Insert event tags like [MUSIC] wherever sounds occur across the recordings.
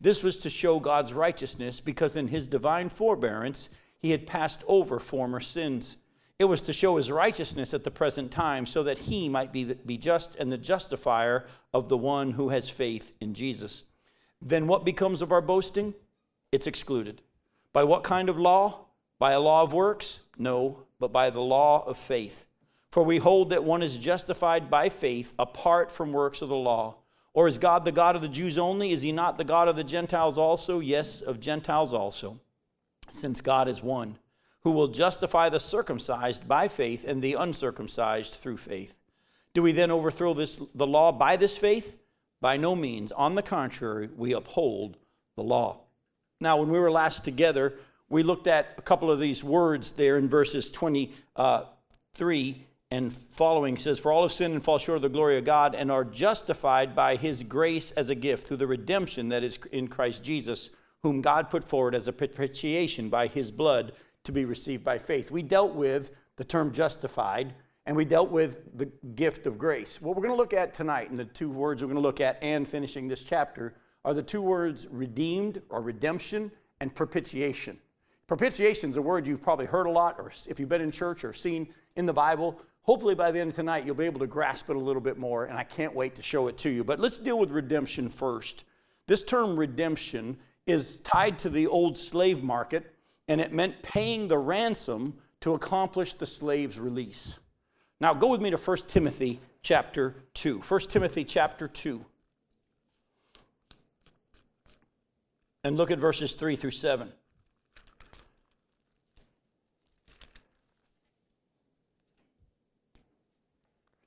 This was to show God's righteousness because in his divine forbearance he had passed over former sins. It was to show his righteousness at the present time so that he might be, be just and the justifier of the one who has faith in Jesus. Then what becomes of our boasting? It's excluded. By what kind of law? By a law of works? No, but by the law of faith. For we hold that one is justified by faith apart from works of the law. Or is God the God of the Jews only? Is he not the God of the Gentiles also? Yes, of Gentiles also, since God is one, who will justify the circumcised by faith and the uncircumcised through faith. Do we then overthrow this, the law by this faith? By no means. On the contrary, we uphold the law. Now, when we were last together, we looked at a couple of these words there in verses 23 uh, and following says, For all have sinned and fall short of the glory of God and are justified by his grace as a gift through the redemption that is in Christ Jesus, whom God put forward as a propitiation by his blood to be received by faith. We dealt with the term justified and we dealt with the gift of grace. What we're going to look at tonight, and the two words we're going to look at and finishing this chapter, are the two words redeemed or redemption and propitiation. Propitiation is a word you've probably heard a lot, or if you've been in church or seen in the Bible. Hopefully, by the end of tonight, you'll be able to grasp it a little bit more, and I can't wait to show it to you. But let's deal with redemption first. This term redemption is tied to the old slave market, and it meant paying the ransom to accomplish the slave's release. Now, go with me to 1 Timothy chapter 2. 1 Timothy chapter 2. And look at verses 3 through 7.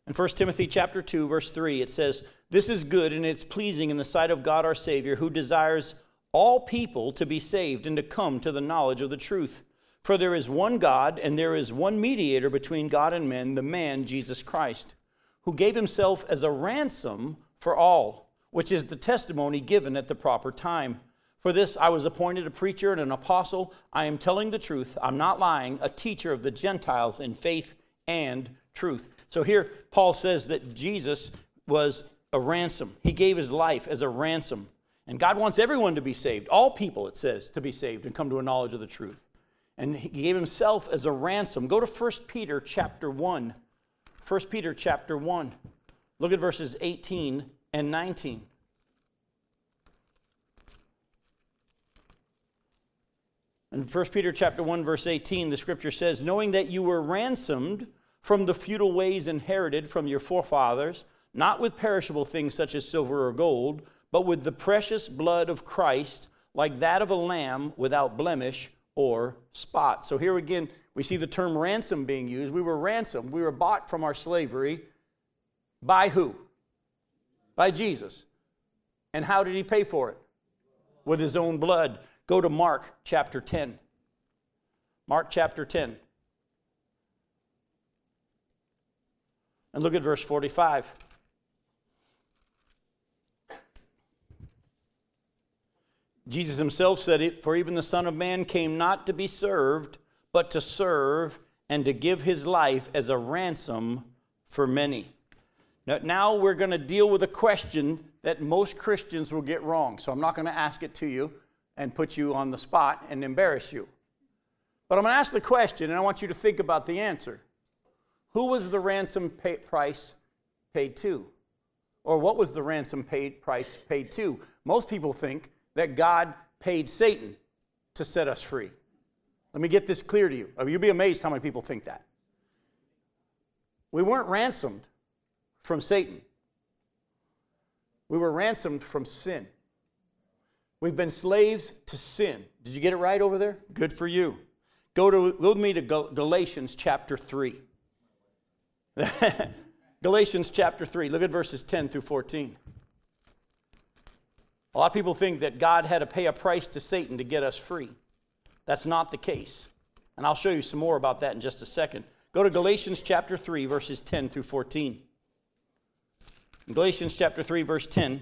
In 1 Timothy chapter 2 verse 3 it says, "This is good and it's pleasing in the sight of God our Savior, who desires all people to be saved and to come to the knowledge of the truth. For there is one God and there is one mediator between God and men, the man Jesus Christ, who gave himself as a ransom for all, which is the testimony given at the proper time." For this I was appointed a preacher and an apostle. I am telling the truth. I'm not lying, a teacher of the Gentiles in faith and truth. So here, Paul says that Jesus was a ransom. He gave his life as a ransom. And God wants everyone to be saved, all people, it says, to be saved and come to a knowledge of the truth. And he gave himself as a ransom. Go to 1 Peter chapter 1. 1 Peter chapter 1. Look at verses 18 and 19. In 1 Peter chapter 1 verse 18 the scripture says knowing that you were ransomed from the futile ways inherited from your forefathers, not with perishable things such as silver or gold, but with the precious blood of Christ, like that of a lamb without blemish or spot. So here again, we see the term ransom being used. We were ransomed, we were bought from our slavery by who? By Jesus. And how did he pay for it? With his own blood. Go to Mark chapter 10. Mark chapter 10. And look at verse 45. Jesus himself said it, for even the Son of Man came not to be served, but to serve and to give his life as a ransom for many. Now, now we're going to deal with a question that most Christians will get wrong. So I'm not going to ask it to you and put you on the spot and embarrass you. But I'm going to ask the question, and I want you to think about the answer. Who was the ransom pay, price paid to? Or what was the ransom paid price paid to? Most people think that God paid Satan to set us free. Let me get this clear to you. Oh, you'll be amazed how many people think that. We weren't ransomed from Satan. We were ransomed from sin. We've been slaves to sin. Did you get it right over there? Good for you. Go, to, go with me to Galatians chapter 3. [LAUGHS] Galatians chapter 3. Look at verses 10 through 14. A lot of people think that God had to pay a price to Satan to get us free. That's not the case. And I'll show you some more about that in just a second. Go to Galatians chapter 3, verses 10 through 14. Galatians chapter 3, verse 10.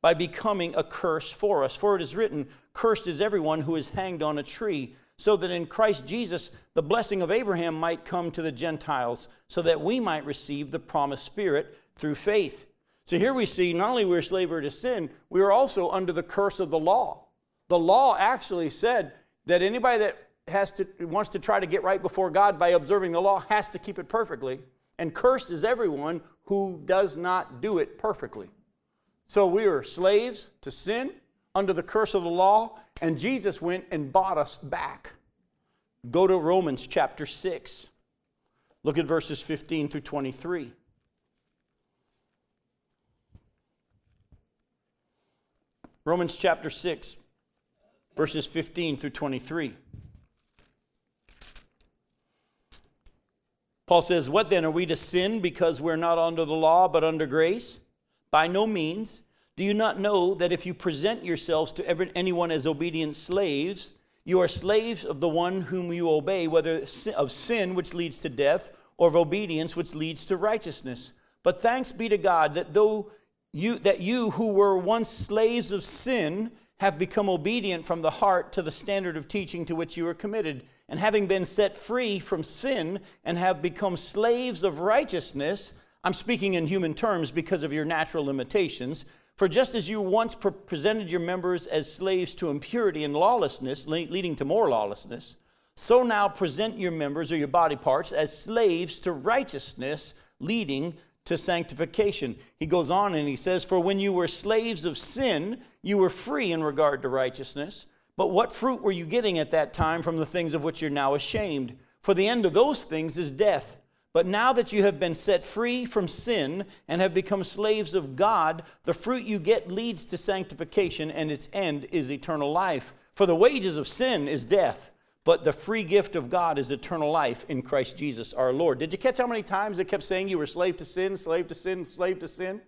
by becoming a curse for us. For it is written, Cursed is everyone who is hanged on a tree, so that in Christ Jesus the blessing of Abraham might come to the Gentiles, so that we might receive the promised Spirit through faith. So here we see not only we're slavery to sin, we are also under the curse of the law. The law actually said that anybody that has to wants to try to get right before God by observing the law has to keep it perfectly. And cursed is everyone who does not do it perfectly. So we were slaves to sin under the curse of the law, and Jesus went and bought us back. Go to Romans chapter 6. Look at verses 15 through 23. Romans chapter 6, verses 15 through 23. Paul says, What then? Are we to sin because we're not under the law but under grace? By no means. Do you not know that if you present yourselves to every, anyone as obedient slaves, you are slaves of the one whom you obey, whether of sin, which leads to death, or of obedience, which leads to righteousness? But thanks be to God that though you that you who were once slaves of sin have become obedient from the heart to the standard of teaching to which you are committed, and having been set free from sin and have become slaves of righteousness, I'm speaking in human terms because of your natural limitations. For just as you once pre- presented your members as slaves to impurity and lawlessness, le- leading to more lawlessness, so now present your members or your body parts as slaves to righteousness, leading to sanctification. He goes on and he says, For when you were slaves of sin, you were free in regard to righteousness. But what fruit were you getting at that time from the things of which you're now ashamed? For the end of those things is death. But now that you have been set free from sin and have become slaves of God, the fruit you get leads to sanctification, and its end is eternal life. For the wages of sin is death, but the free gift of God is eternal life in Christ Jesus our Lord. Did you catch how many times it kept saying you were slave to sin, slave to sin, slave to sin?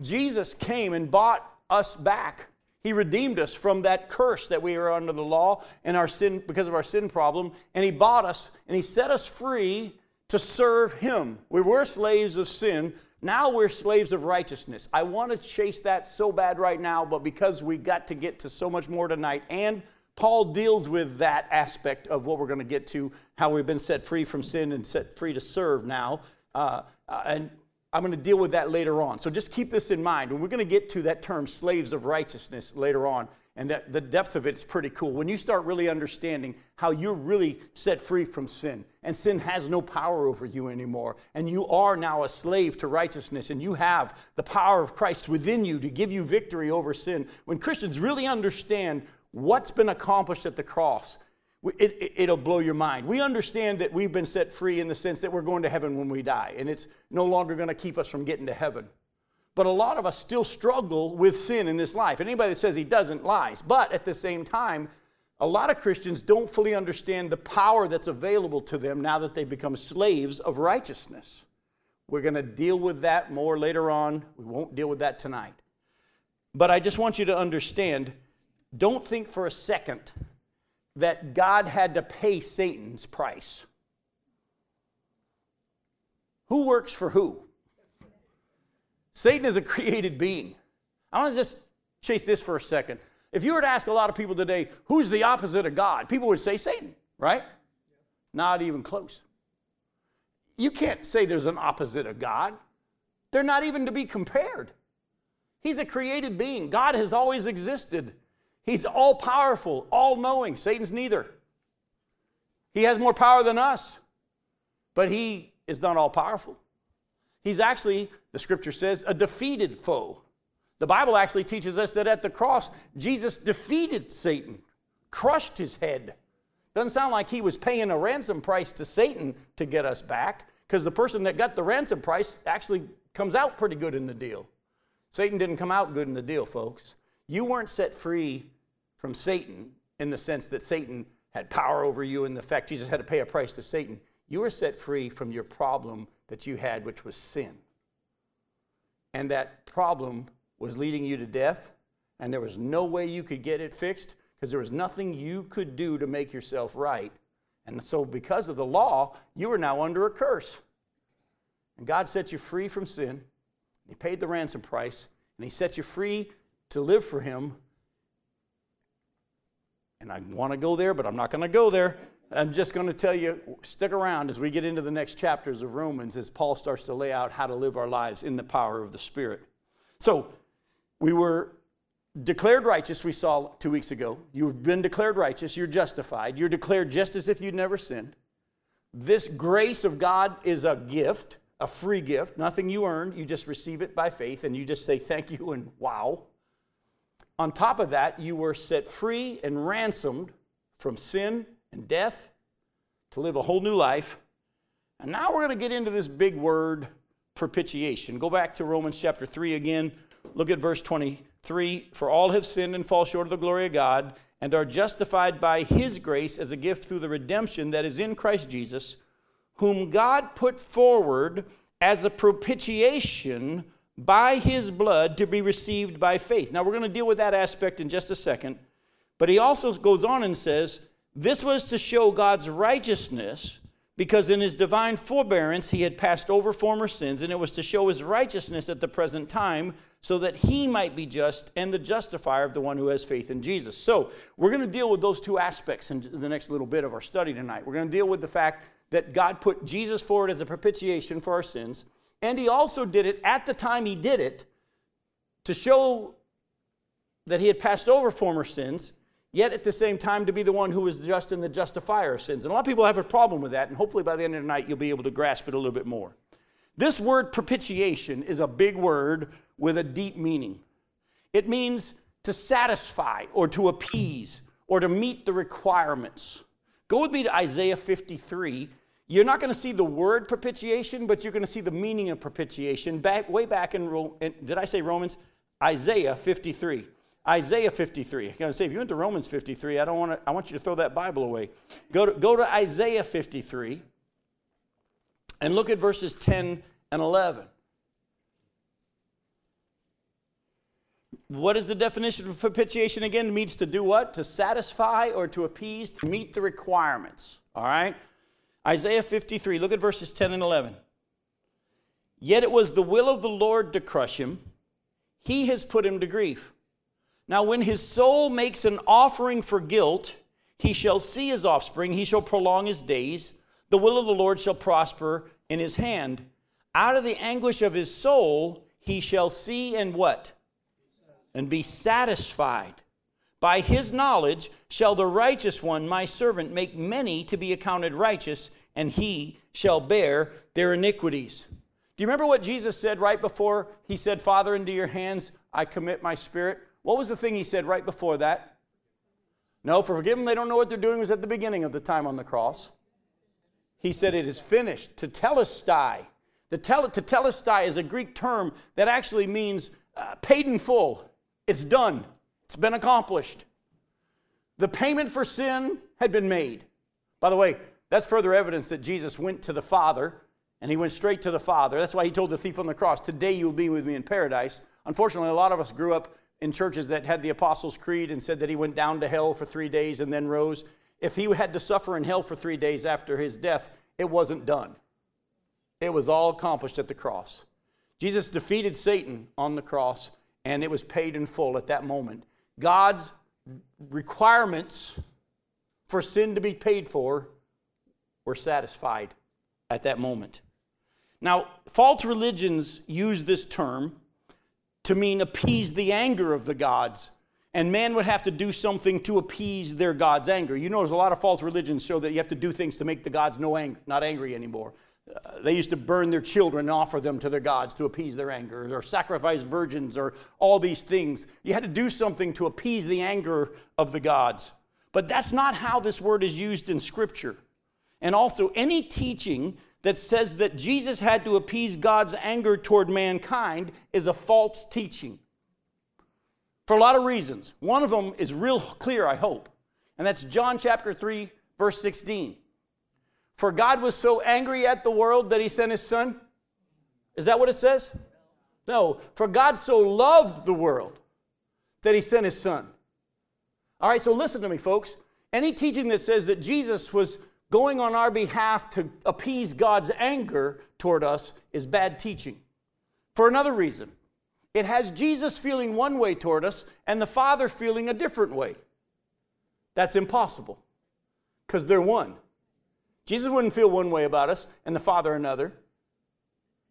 Jesus came and bought us back. He redeemed us from that curse that we were under the law and our sin because of our sin problem, and he bought us and he set us free to serve Him. We were slaves of sin. Now we're slaves of righteousness. I want to chase that so bad right now, but because we got to get to so much more tonight, and Paul deals with that aspect of what we're going to get to, how we've been set free from sin and set free to serve now. Uh, uh, and I'm going to deal with that later on. So just keep this in mind. And we're going to get to that term, slaves of righteousness, later on. And that the depth of it is pretty cool. When you start really understanding how you're really set free from sin, and sin has no power over you anymore, and you are now a slave to righteousness, and you have the power of Christ within you to give you victory over sin. When Christians really understand what's been accomplished at the cross, it, will it, blow your mind. We understand that we've been set free in the sense that we're going to heaven when we die, and it's no longer going to keep us from getting to heaven. But a lot of us still struggle with sin in this life. Anybody that says he doesn't lies. But at the same time, a lot of Christians don't fully understand the power that's available to them now that they've become slaves of righteousness. We're going to deal with that more later on. We won't deal with that tonight. But I just want you to understand don't think for a second that God had to pay Satan's price. Who works for who? Satan is a created being. I want to just chase this for a second. If you were to ask a lot of people today, who's the opposite of God? People would say Satan, right? Not even close. You can't say there's an opposite of God. They're not even to be compared. He's a created being. God has always existed. He's all powerful, all knowing. Satan's neither. He has more power than us, but he is not all powerful. He's actually, the scripture says, a defeated foe. The Bible actually teaches us that at the cross, Jesus defeated Satan crushed his head. Doesn't sound like he was paying a ransom price to Satan to get us back, because the person that got the ransom price actually comes out pretty good in the deal. Satan didn't come out good in the deal, folks. You weren't set free from Satan in the sense that Satan had power over you and the fact Jesus had to pay a price to Satan. You were set free from your problem that you had, which was sin. And that problem was leading you to death, and there was no way you could get it fixed because there was nothing you could do to make yourself right. And so, because of the law, you are now under a curse. And God set you free from sin. He paid the ransom price, and He set you free to live for Him. And I want to go there, but I'm not going to go there. I'm just going to tell you, stick around as we get into the next chapters of Romans as Paul starts to lay out how to live our lives in the power of the Spirit. So, we were declared righteous, we saw two weeks ago. You've been declared righteous, you're justified, you're declared just as if you'd never sinned. This grace of God is a gift, a free gift, nothing you earned. You just receive it by faith and you just say thank you and wow. On top of that, you were set free and ransomed from sin and death to live a whole new life. And now we're going to get into this big word, propitiation. Go back to Romans chapter 3 again. Look at verse 23. For all have sinned and fall short of the glory of God, and are justified by his grace as a gift through the redemption that is in Christ Jesus, whom God put forward as a propitiation by his blood to be received by faith. Now, we're going to deal with that aspect in just a second. But he also goes on and says, This was to show God's righteousness because in his divine forbearance he had passed over former sins, and it was to show his righteousness at the present time, so that he might be just and the justifier of the one who has faith in Jesus. So, we're going to deal with those two aspects in the next little bit of our study tonight. We're going to deal with the fact that God put Jesus forward as a propitiation for our sins, and he also did it at the time he did it to show that he had passed over former sins yet at the same time to be the one who is just and the justifier of sins. And a lot of people have a problem with that, and hopefully by the end of the night you'll be able to grasp it a little bit more. This word propitiation is a big word with a deep meaning. It means to satisfy or to appease or to meet the requirements. Go with me to Isaiah 53. You're not going to see the word propitiation, but you're going to see the meaning of propitiation back, way back in, in did I say Romans? Isaiah 53. Isaiah 53. I'm going to say, if you went to Romans 53, I don't want to, I want you to throw that Bible away. Go to, go to Isaiah 53 and look at verses 10 and 11. What is the definition of propitiation again? It means to do what? To satisfy or to appease, to meet the requirements. All right? Isaiah 53, look at verses 10 and 11. Yet it was the will of the Lord to crush him, he has put him to grief. Now, when his soul makes an offering for guilt, he shall see his offspring, he shall prolong his days. The will of the Lord shall prosper in his hand. Out of the anguish of his soul, he shall see and what? And be satisfied. By his knowledge shall the righteous one, my servant, make many to be accounted righteous, and he shall bear their iniquities. Do you remember what Jesus said right before he said, Father, into your hands I commit my spirit? What was the thing he said right before that? No, for forgive them, they don't know what they're doing, was at the beginning of the time on the cross. He said, It is finished. Tetelestai. The tel- tetelestai is a Greek term that actually means uh, paid in full. It's done, it's been accomplished. The payment for sin had been made. By the way, that's further evidence that Jesus went to the Father and he went straight to the Father. That's why he told the thief on the cross, Today you'll be with me in paradise. Unfortunately, a lot of us grew up in churches that had the Apostles' Creed and said that he went down to hell for three days and then rose. If he had to suffer in hell for three days after his death, it wasn't done. It was all accomplished at the cross. Jesus defeated Satan on the cross, and it was paid in full at that moment. God's requirements for sin to be paid for were satisfied at that moment. Now, false religions use this term to mean appease the anger of the gods. And man would have to do something to appease their God's anger. You notice a lot of false religions show that you have to do things to make the gods no ang- not angry anymore. Uh, they used to burn their children and offer them to their gods to appease their anger, or sacrifice virgins, or all these things. You had to do something to appease the anger of the gods. But that's not how this word is used in Scripture. And also, any teaching that says that Jesus had to appease God's anger toward mankind is a false teaching. For a lot of reasons. One of them is real clear, I hope. And that's John chapter 3, verse 16. For God was so angry at the world that he sent his son. Is that what it says? No. For God so loved the world that he sent his son. All right, so listen to me, folks. Any teaching that says that Jesus was going on our behalf to appease God's anger toward us is bad teaching. For another reason, it has Jesus feeling one way toward us and the Father feeling a different way. That's impossible because they're one. Jesus wouldn't feel one way about us and the Father another.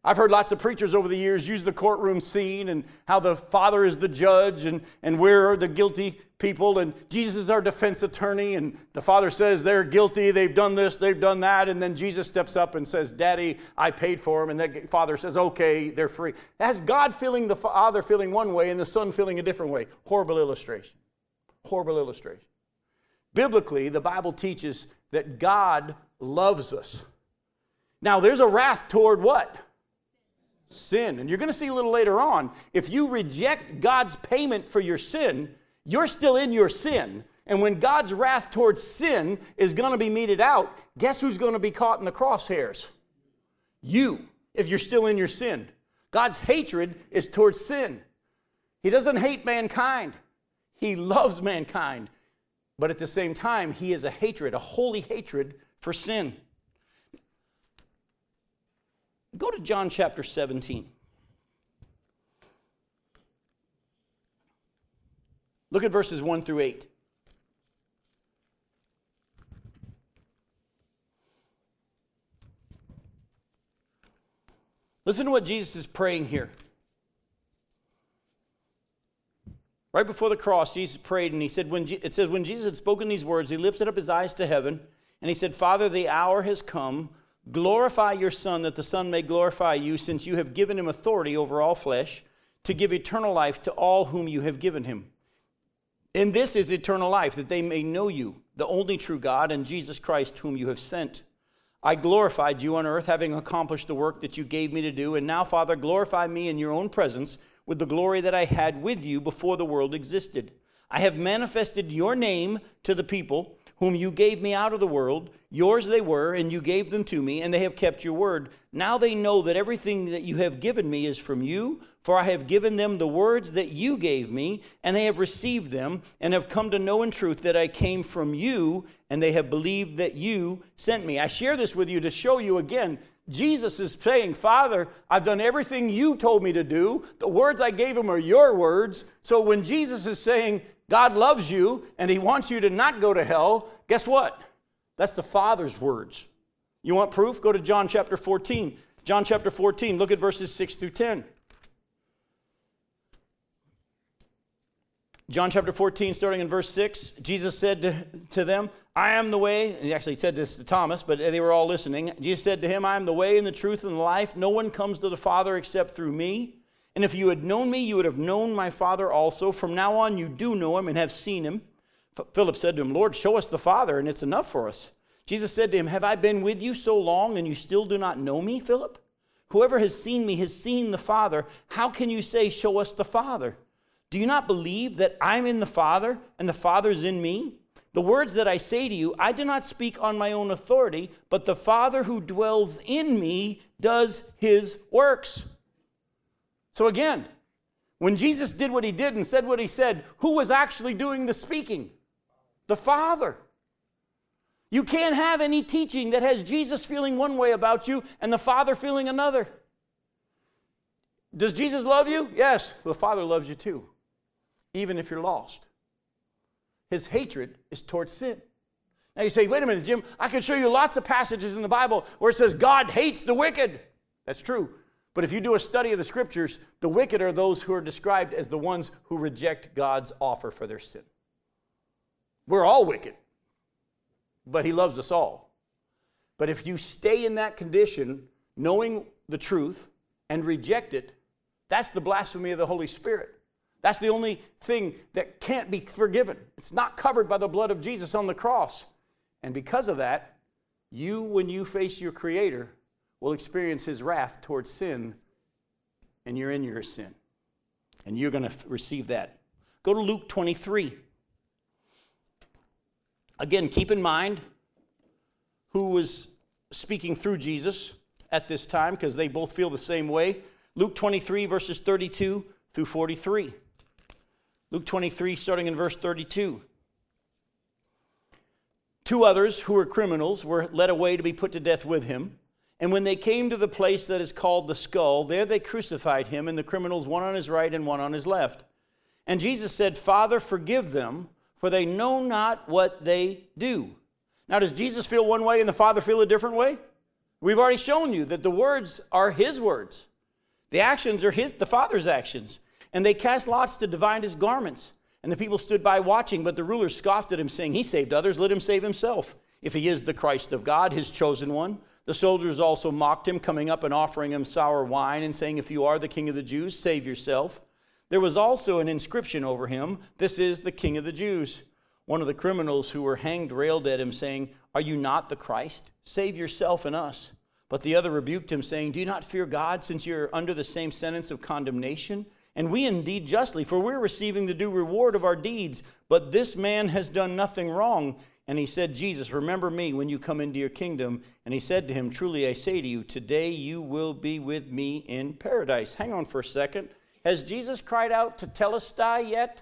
I've heard lots of preachers over the years use the courtroom scene and how the Father is the judge and, and we're the guilty people and Jesus is our defense attorney and the Father says they're guilty, they've done this, they've done that, and then Jesus steps up and says, Daddy, I paid for them, and the Father says, okay, they're free. That's God feeling the Father feeling one way and the Son feeling a different way. Horrible illustration. Horrible illustration. Biblically, the Bible teaches that God loves us. Now, there's a wrath toward what? Sin. And you're going to see a little later on, if you reject God's payment for your sin, you're still in your sin. And when God's wrath towards sin is going to be meted out, guess who's going to be caught in the crosshairs? You, if you're still in your sin. God's hatred is towards sin. He doesn't hate mankind, He loves mankind. But at the same time, He is a hatred, a holy hatred for sin. Go to John chapter 17. Look at verses 1 through 8. Listen to what Jesus is praying here. Right before the cross, Jesus prayed and he said, when it says, when Jesus had spoken these words, he lifted up his eyes to heaven and he said, Father, the hour has come. Glorify your Son, that the Son may glorify you, since you have given him authority over all flesh, to give eternal life to all whom you have given him. And this is eternal life, that they may know you, the only true God, and Jesus Christ, whom you have sent. I glorified you on earth, having accomplished the work that you gave me to do. And now, Father, glorify me in your own presence with the glory that I had with you before the world existed. I have manifested your name to the people whom you gave me out of the world. Yours they were, and you gave them to me, and they have kept your word. Now they know that everything that you have given me is from you, for I have given them the words that you gave me, and they have received them, and have come to know in truth that I came from you, and they have believed that you sent me. I share this with you to show you again. Jesus is saying, Father, I've done everything you told me to do. The words I gave him are your words. So when Jesus is saying, God loves you and He wants you to not go to hell, guess what? That's the Father's words. You want proof? Go to John chapter 14. John chapter 14, look at verses 6 through 10. John chapter 14, starting in verse 6, Jesus said to, to them, I am the way. He actually said this to Thomas, but they were all listening. Jesus said to him, I am the way and the truth and the life. No one comes to the Father except through me. And if you had known me, you would have known my Father also. From now on, you do know him and have seen him. Philip said to him, Lord, show us the Father, and it's enough for us. Jesus said to him, Have I been with you so long, and you still do not know me, Philip? Whoever has seen me has seen the Father. How can you say, Show us the Father? Do you not believe that I'm in the Father, and the Father's in me? The words that I say to you, I do not speak on my own authority, but the Father who dwells in me does his works. So again, when Jesus did what he did and said what he said, who was actually doing the speaking? The Father. You can't have any teaching that has Jesus feeling one way about you and the Father feeling another. Does Jesus love you? Yes, the Father loves you too, even if you're lost. His hatred is towards sin. Now you say, wait a minute, Jim, I can show you lots of passages in the Bible where it says God hates the wicked. That's true. But if you do a study of the scriptures, the wicked are those who are described as the ones who reject God's offer for their sin. We're all wicked, but He loves us all. But if you stay in that condition, knowing the truth and reject it, that's the blasphemy of the Holy Spirit. That's the only thing that can't be forgiven. It's not covered by the blood of Jesus on the cross. And because of that, you, when you face your Creator, will experience His wrath towards sin, and you're in your sin. And you're going to receive that. Go to Luke 23. Again, keep in mind who was speaking through Jesus at this time because they both feel the same way. Luke 23, verses 32 through 43. Luke 23, starting in verse 32. Two others who were criminals were led away to be put to death with him. And when they came to the place that is called the skull, there they crucified him, and the criminals, one on his right and one on his left. And Jesus said, Father, forgive them, for they know not what they do. Now, does Jesus feel one way and the Father feel a different way? We've already shown you that the words are his words. The actions are his, the Father's actions. And they cast lots to divide his garments. And the people stood by watching, but the rulers scoffed at him, saying, He saved others, let him save himself. If he is the Christ of God, his chosen one. The soldiers also mocked him, coming up and offering him sour wine, and saying, If you are the king of the Jews, save yourself. There was also an inscription over him, This is the king of the Jews. One of the criminals who were hanged railed at him, saying, Are you not the Christ? Save yourself and us. But the other rebuked him, saying, Do you not fear God, since you're under the same sentence of condemnation? And we indeed justly, for we're receiving the due reward of our deeds. But this man has done nothing wrong. And he said, Jesus, remember me when you come into your kingdom. And he said to him, Truly I say to you, today you will be with me in paradise. Hang on for a second. Has Jesus cried out tetelestai yet?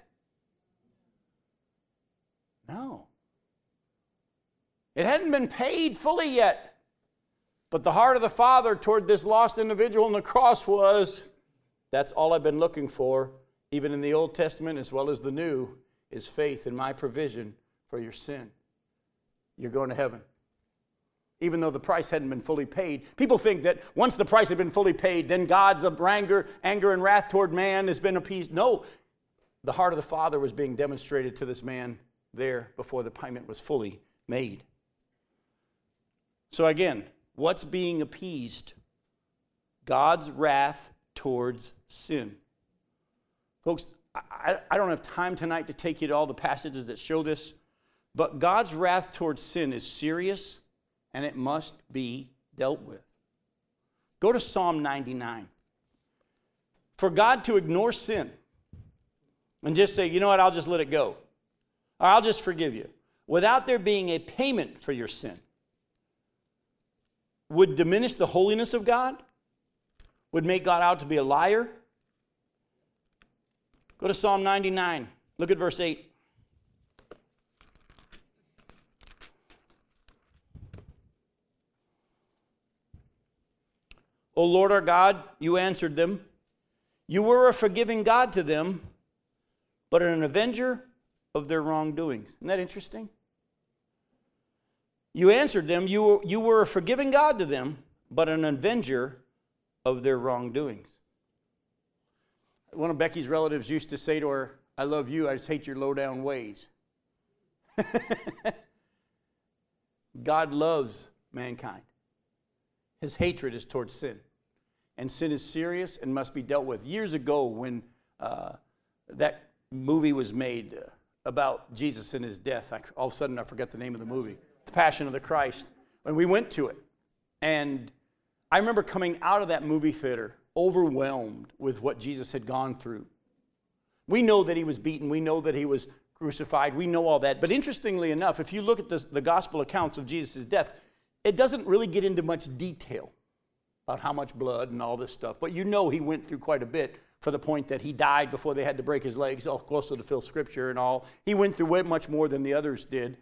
No. It hadn't been paid fully yet. But the heart of the Father toward this lost individual on the cross was that's all I've been looking for, even in the Old Testament as well as the New, is faith in my provision for your sin. You're going to heaven. Even though the price hadn't been fully paid. People think that once the price had been fully paid, then God's anger, anger and wrath toward man has been appeased. No, the heart of the Father was being demonstrated to this man there before the payment was fully made. So, again, what's being appeased? God's wrath towards sin. Folks, I, I, don't have time tonight to take you to all the passages that show this, but God's wrath towards sin is serious and it must be dealt with. Go to Psalm 99. For God to ignore sin and just say, you know what, I'll just let it go or I'll just forgive you, without there being a payment for your sin, would diminish the holiness of God, would make God out to be a liar. Go to Psalm 99, look at verse 8. O Lord our God, you answered them. You were a forgiving God to them, but an avenger of their wrongdoings. Isn't that interesting? You answered them, you were, you were a forgiving God to them, but an avenger of their wrongdoings. One of Becky's relatives used to say to her, I love you, I just hate your low down ways. [LAUGHS] God loves mankind. His hatred is towards sin. And sin is serious and must be dealt with. Years ago, when uh, that movie was made, uh, about Jesus and his death. I, all of a sudden, I forget the name of the movie, The Passion of the Christ. When we went to it, and I remember coming out of that movie theater overwhelmed with what Jesus had gone through. We know that he was beaten, we know that he was crucified, we know all that. But interestingly enough, if you look at the gospel accounts of Jesus' death, it doesn't really get into much detail about how much blood and all this stuff. But you know he went through quite a bit for the point that he died before they had to break his legs, also to fill scripture and all. He went through way much more than the others did.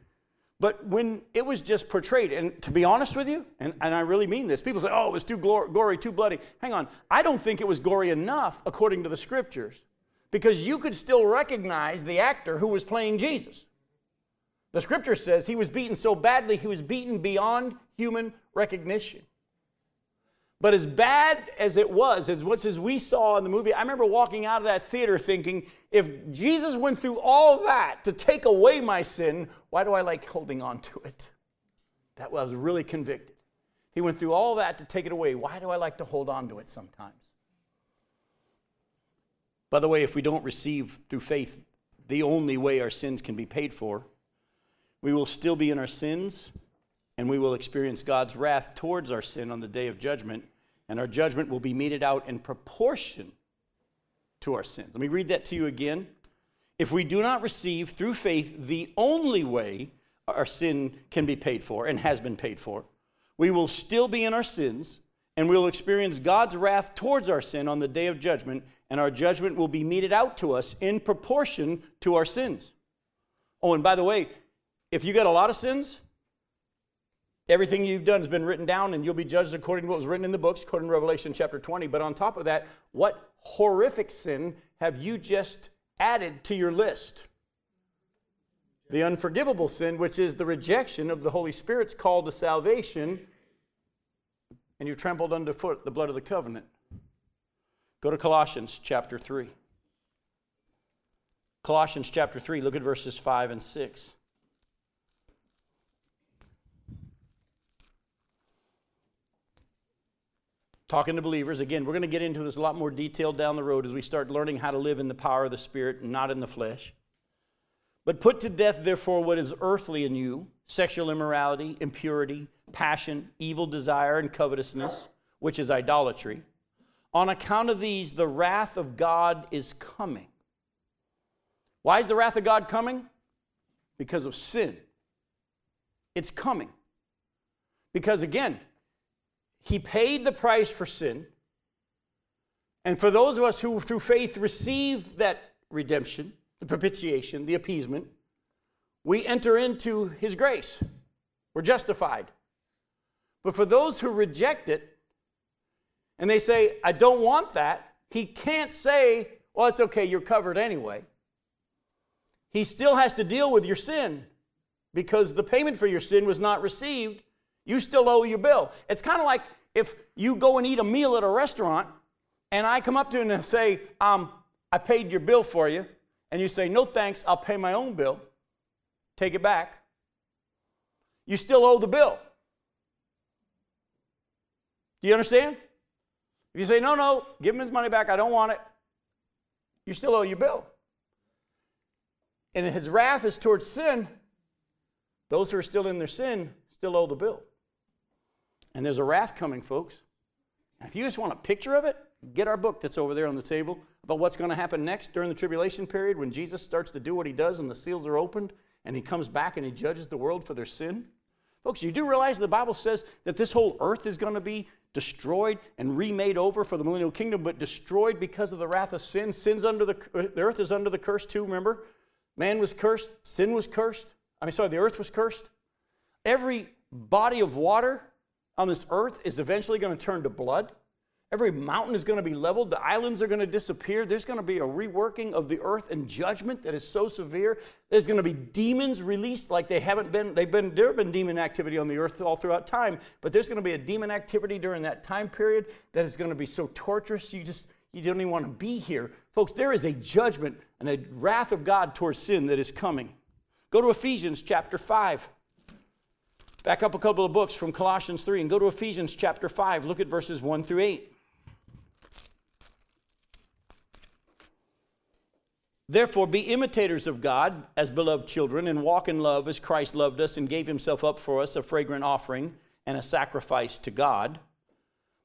But when it was just portrayed, and to be honest with you, and, and I really mean this, people say, oh, it was too gory, too bloody. Hang on. I don't think it was gory enough according to the scriptures because you could still recognize the actor who was playing Jesus. The scripture says he was beaten so badly, he was beaten beyond human recognition. But as bad as it was, as much as we saw in the movie, I remember walking out of that theater thinking, if Jesus went through all that to take away my sin, why do I like holding on to it? That was really convicted. He went through all that to take it away. Why do I like to hold on to it sometimes? By the way, if we don't receive through faith the only way our sins can be paid for, we will still be in our sins and we will experience God's wrath towards our sin on the day of judgment, and our judgment will be meted out in proportion to our sins. Let me read that to you again. If we do not receive through faith the only way our sin can be paid for and has been paid for, we will still be in our sins and we'll experience God's wrath towards our sin on the day of judgment, and our judgment will be meted out to us in proportion to our sins. Oh, and by the way, if you got a lot of sins, everything you've done has been written down, and you'll be judged according to what was written in the books, according to Revelation chapter 20. But on top of that, what horrific sin have you just added to your list? The unforgivable sin, which is the rejection of the Holy Spirit's call to salvation and you trampled underfoot the blood of the covenant. Go to Colossians chapter 3. Colossians chapter 3, look at verses 5 and 6. Talking to believers, again, we're going to get into this a lot more detail down the road as we start learning how to live in the power of the Spirit and not in the flesh. But put to death, therefore, what is earthly in you sexual immorality, impurity, passion, evil desire, and covetousness, which is idolatry. On account of these, the wrath of God is coming. Why is the wrath of God coming? Because of sin. It's coming. Because again, He paid the price for sin. And for those of us who, through faith, receive that redemption, the propitiation, the appeasement, we enter into His grace. We're justified. But for those who reject it and they say, I don't want that, he can't say, Well, it's okay, you're covered anyway. He still has to deal with your sin because the payment for your sin was not received. You still owe your bill. It's kind of like if you go and eat a meal at a restaurant and I come up to you and say, um, I paid your bill for you, and you say, No thanks, I'll pay my own bill, take it back. You still owe the bill. Do you understand? If you say, no, no, give him his money back, I don't want it, you still owe your bill. And his wrath is towards sin. Those who are still in their sin still owe the bill. And there's a wrath coming, folks. If you just want a picture of it, get our book that's over there on the table about what's going to happen next during the tribulation period when Jesus starts to do what he does and the seals are opened and he comes back and he judges the world for their sin. Folks, you do realize the Bible says that this whole earth is going to be destroyed and remade over for the millennial kingdom, but destroyed because of the wrath of sin. Sin's under the, the earth is under the curse too, remember? Man was cursed, sin was cursed. I mean, sorry, the earth was cursed. Every body of water on this earth is eventually going to turn to blood. Every mountain is going to be leveled. The islands are going to disappear. There's going to be a reworking of the earth and judgment that is so severe. There's going to be demons released like they haven't been. They've been there have been demon activity on the earth all throughout time, but there's going to be a demon activity during that time period that is going to be so torturous you just you don't even want to be here, folks. There is a judgment and a wrath of God towards sin that is coming. Go to Ephesians chapter five. Back up a couple of books from Colossians 3 and go to Ephesians chapter 5. Look at verses 1 through 8. Therefore, be imitators of God as beloved children, and walk in love as Christ loved us and gave himself up for us, a fragrant offering and a sacrifice to God.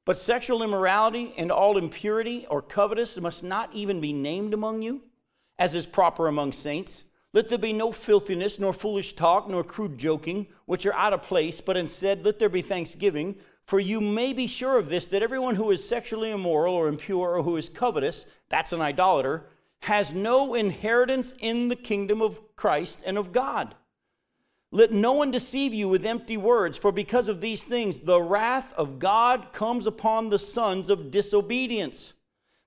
But sexual immorality and all impurity or covetous must not even be named among you, as is proper among saints. Let there be no filthiness, nor foolish talk, nor crude joking, which are out of place, but instead let there be thanksgiving. For you may be sure of this, that everyone who is sexually immoral or impure or who is covetous, that's an idolater, has no inheritance in the kingdom of Christ and of God. Let no one deceive you with empty words, for because of these things the wrath of God comes upon the sons of disobedience.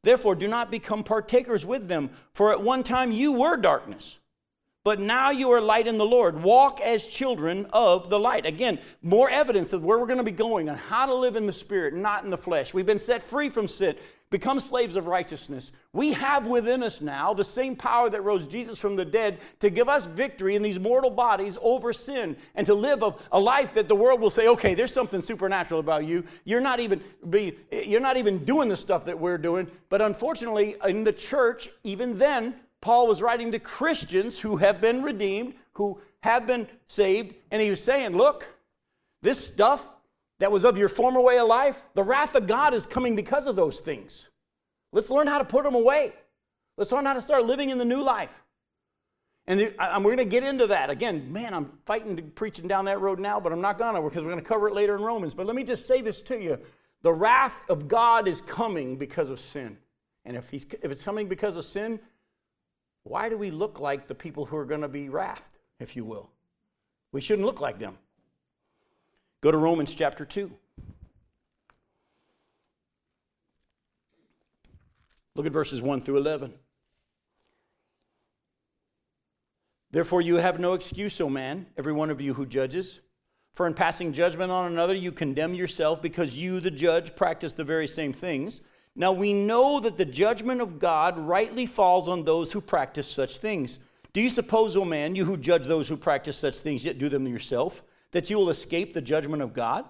Therefore, do not become partakers with them, for at one time you were darkness, But now you are light in the Lord. Walk as children of the light. Again, more evidence of where we're going to be going on how to live in the Spirit, not in the flesh. We've been set free from sin, become slaves of righteousness. We have within us now the same power that rose Jesus from the dead to give us victory in these mortal bodies over sin and to live a, a life that the world will say, okay, there's something supernatural about you. You're not even be, you're not even doing the stuff that we're doing. But unfortunately, in the church, even then, Paul was writing to Christians who have been redeemed, who have been saved, and he was saying, Look, this stuff that was of your former way of life, the wrath of God is coming because of those things. Let's learn how to put them away. Let's learn how to start living in the new life. And we're going to get into that. Again, man, I'm fighting to preaching down that road now, but I'm not going to because we're going to cover it later in Romans. But let me just say this to you the wrath of God is coming because of sin. And if, he's, if it's coming because of sin, why do we look like the people who are going to be wrathed, if you will? We shouldn't look like them. Go to Romans chapter 2. Look at verses 1 through 11. Therefore, you have no excuse, O man, every one of you who judges. For in passing judgment on another, you condemn yourself because you, the judge, practice the very same things. Now we know that the judgment of God rightly falls on those who practice such things. Do you suppose, O oh man, you who judge those who practice such things, yet do them yourself, that you will escape the judgment of God?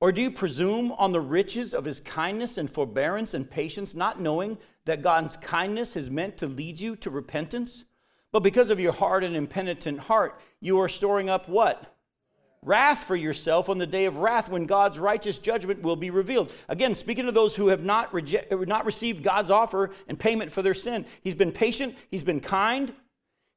Or do you presume on the riches of his kindness and forbearance and patience, not knowing that God's kindness is meant to lead you to repentance? But because of your hard and impenitent heart, you are storing up what? Wrath for yourself on the day of wrath when God's righteous judgment will be revealed. Again, speaking to those who have not, not received God's offer and payment for their sin, He's been patient, He's been kind,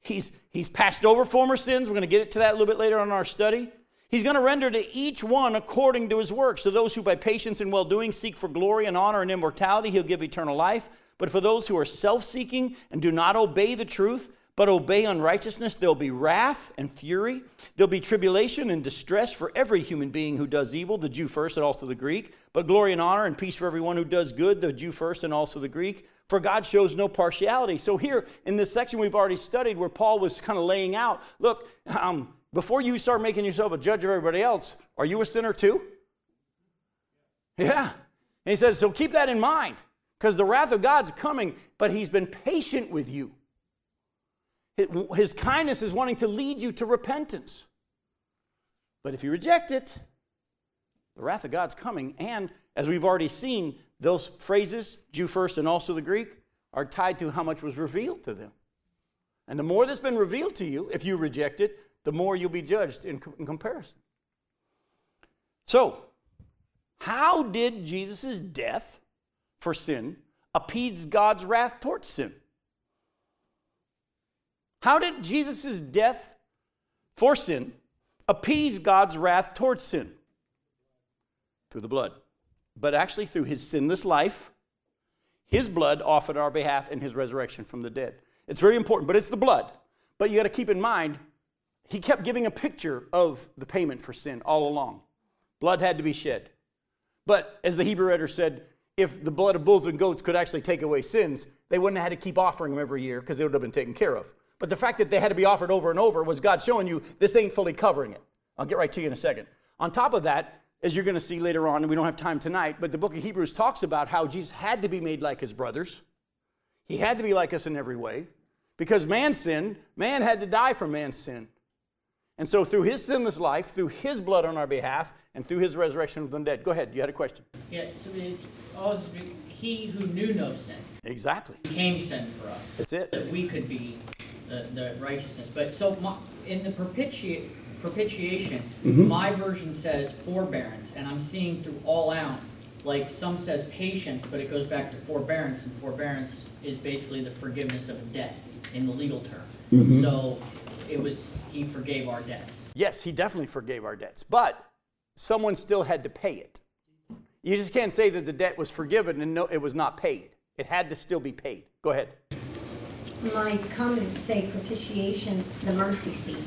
He's, he's passed over former sins. We're going to get to that a little bit later on in our study. He's going to render to each one according to his works. So, those who by patience and well doing seek for glory and honor and immortality, he'll give eternal life. But for those who are self seeking and do not obey the truth, but obey unrighteousness, there'll be wrath and fury. There'll be tribulation and distress for every human being who does evil, the Jew first and also the Greek. But glory and honor and peace for everyone who does good, the Jew first and also the Greek. For God shows no partiality. So, here in this section we've already studied, where Paul was kind of laying out look, um, before you start making yourself a judge of everybody else, are you a sinner too? Yeah. And he says, so keep that in mind because the wrath of God's coming, but he's been patient with you. His kindness is wanting to lead you to repentance. But if you reject it, the wrath of God's coming. And as we've already seen, those phrases, Jew first and also the Greek, are tied to how much was revealed to them. And the more that's been revealed to you, if you reject it, the more you'll be judged in, in comparison. So, how did Jesus' death for sin appease God's wrath towards sin? How did Jesus' death for sin appease God's wrath towards sin? Through the blood. But actually, through his sinless life, his blood offered on our behalf in his resurrection from the dead. It's very important, but it's the blood. But you got to keep in mind, he kept giving a picture of the payment for sin all along. Blood had to be shed. But as the Hebrew writer said, if the blood of bulls and goats could actually take away sins, they wouldn't have had to keep offering them every year because they would have been taken care of. But the fact that they had to be offered over and over was God showing you this ain't fully covering it. I'll get right to you in a second. On top of that, as you're going to see later on, and we don't have time tonight, but the book of Hebrews talks about how Jesus had to be made like his brothers. He had to be like us in every way. Because man sinned, man had to die for man's sin. And so, through his sinless life, through his blood on our behalf, and through his resurrection from the dead. Go ahead, you had a question. Yeah, so it's always he who knew no sin. Exactly. Became sin for us. That's it. That we could be the, the righteousness. But so my, in the propitiate, propitiation, mm-hmm. my version says forbearance, and I'm seeing through all out, like some says patience, but it goes back to forbearance, and forbearance is basically the forgiveness of a debt in the legal term. Mm-hmm. So it was he forgave our debts. Yes, he definitely forgave our debts, but someone still had to pay it. You just can't say that the debt was forgiven and no, it was not paid. It had to still be paid. Go ahead. My comments say propitiation, the mercy seat.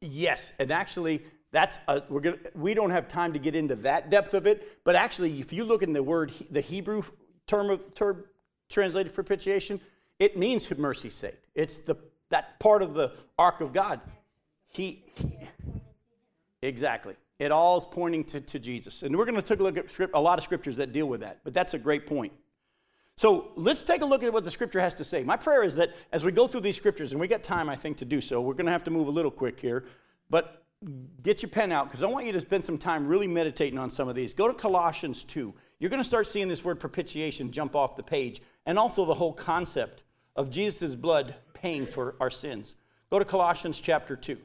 Yes, and actually, that's a, we're gonna, we don't have time to get into that depth of it. But actually, if you look in the word, the Hebrew term of term translated propitiation, it means mercy seat. It's the that part of the ark of God. He, he exactly. It all is pointing to, to Jesus. And we're going to take a look at script, a lot of scriptures that deal with that, but that's a great point. So let's take a look at what the scripture has to say. My prayer is that as we go through these scriptures, and we got time, I think, to do so, we're going to have to move a little quick here, but get your pen out because I want you to spend some time really meditating on some of these. Go to Colossians 2. You're going to start seeing this word propitiation jump off the page, and also the whole concept of Jesus' blood paying for our sins. Go to Colossians chapter 2.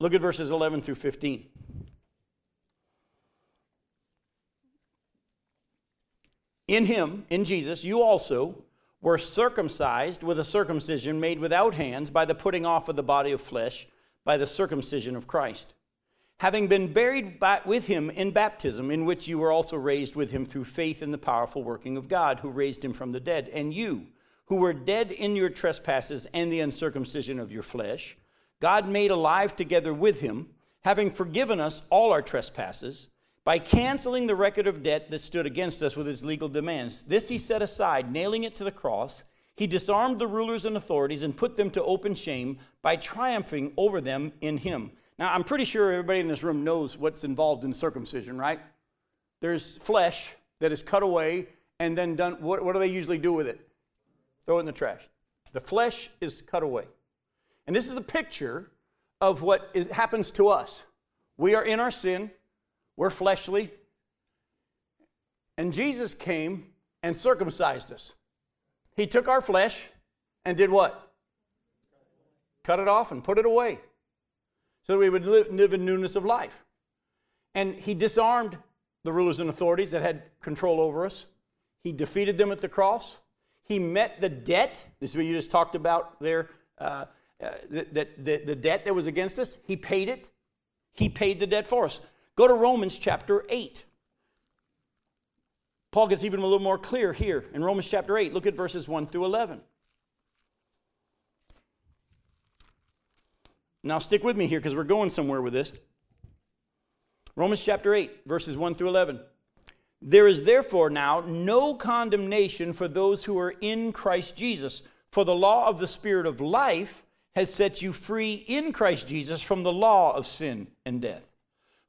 Look at verses 11 through 15. In him, in Jesus, you also were circumcised with a circumcision made without hands by the putting off of the body of flesh by the circumcision of Christ. Having been buried with him in baptism, in which you were also raised with him through faith in the powerful working of God, who raised him from the dead. And you, who were dead in your trespasses and the uncircumcision of your flesh, God made alive together with him, having forgiven us all our trespasses by canceling the record of debt that stood against us with its legal demands. This he set aside, nailing it to the cross. He disarmed the rulers and authorities and put them to open shame by triumphing over them in him. Now, I'm pretty sure everybody in this room knows what's involved in circumcision, right? There's flesh that is cut away and then done. What, what do they usually do with it? Throw it in the trash. The flesh is cut away. And this is a picture of what is, happens to us. We are in our sin, we're fleshly. And Jesus came and circumcised us. He took our flesh and did what? Cut it off and put it away so that we would live, live in newness of life. And he disarmed the rulers and authorities that had control over us. He defeated them at the cross. He met the debt. This is what you just talked about there. Uh, uh, the, the, the debt that was against us. He paid it. He paid the debt for us. Go to Romans chapter 8. Paul gets even a little more clear here in Romans chapter 8. Look at verses 1 through 11. Now, stick with me here because we're going somewhere with this. Romans chapter 8, verses 1 through 11. There is therefore now no condemnation for those who are in Christ Jesus, for the law of the Spirit of life has set you free in Christ Jesus from the law of sin and death.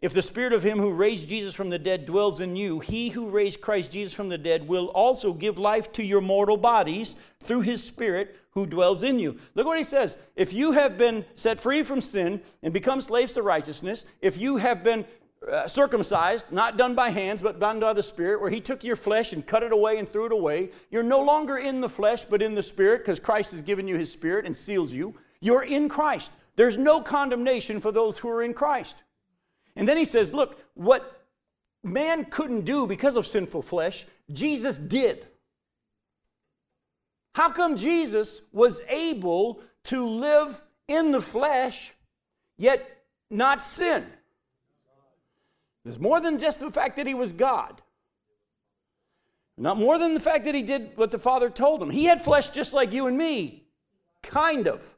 If the spirit of him who raised Jesus from the dead dwells in you, he who raised Christ Jesus from the dead will also give life to your mortal bodies through his spirit who dwells in you. Look what he says. If you have been set free from sin and become slaves to righteousness, if you have been uh, circumcised, not done by hands, but done by the Spirit, where He took your flesh and cut it away and threw it away. You're no longer in the flesh, but in the Spirit, because Christ has given you His Spirit and seals you. You're in Christ. There's no condemnation for those who are in Christ. And then he says, Look, what man couldn't do because of sinful flesh, Jesus did. How come Jesus was able to live in the flesh yet not sin? There's more than just the fact that he was God. Not more than the fact that he did what the Father told him. He had flesh just like you and me. Kind of.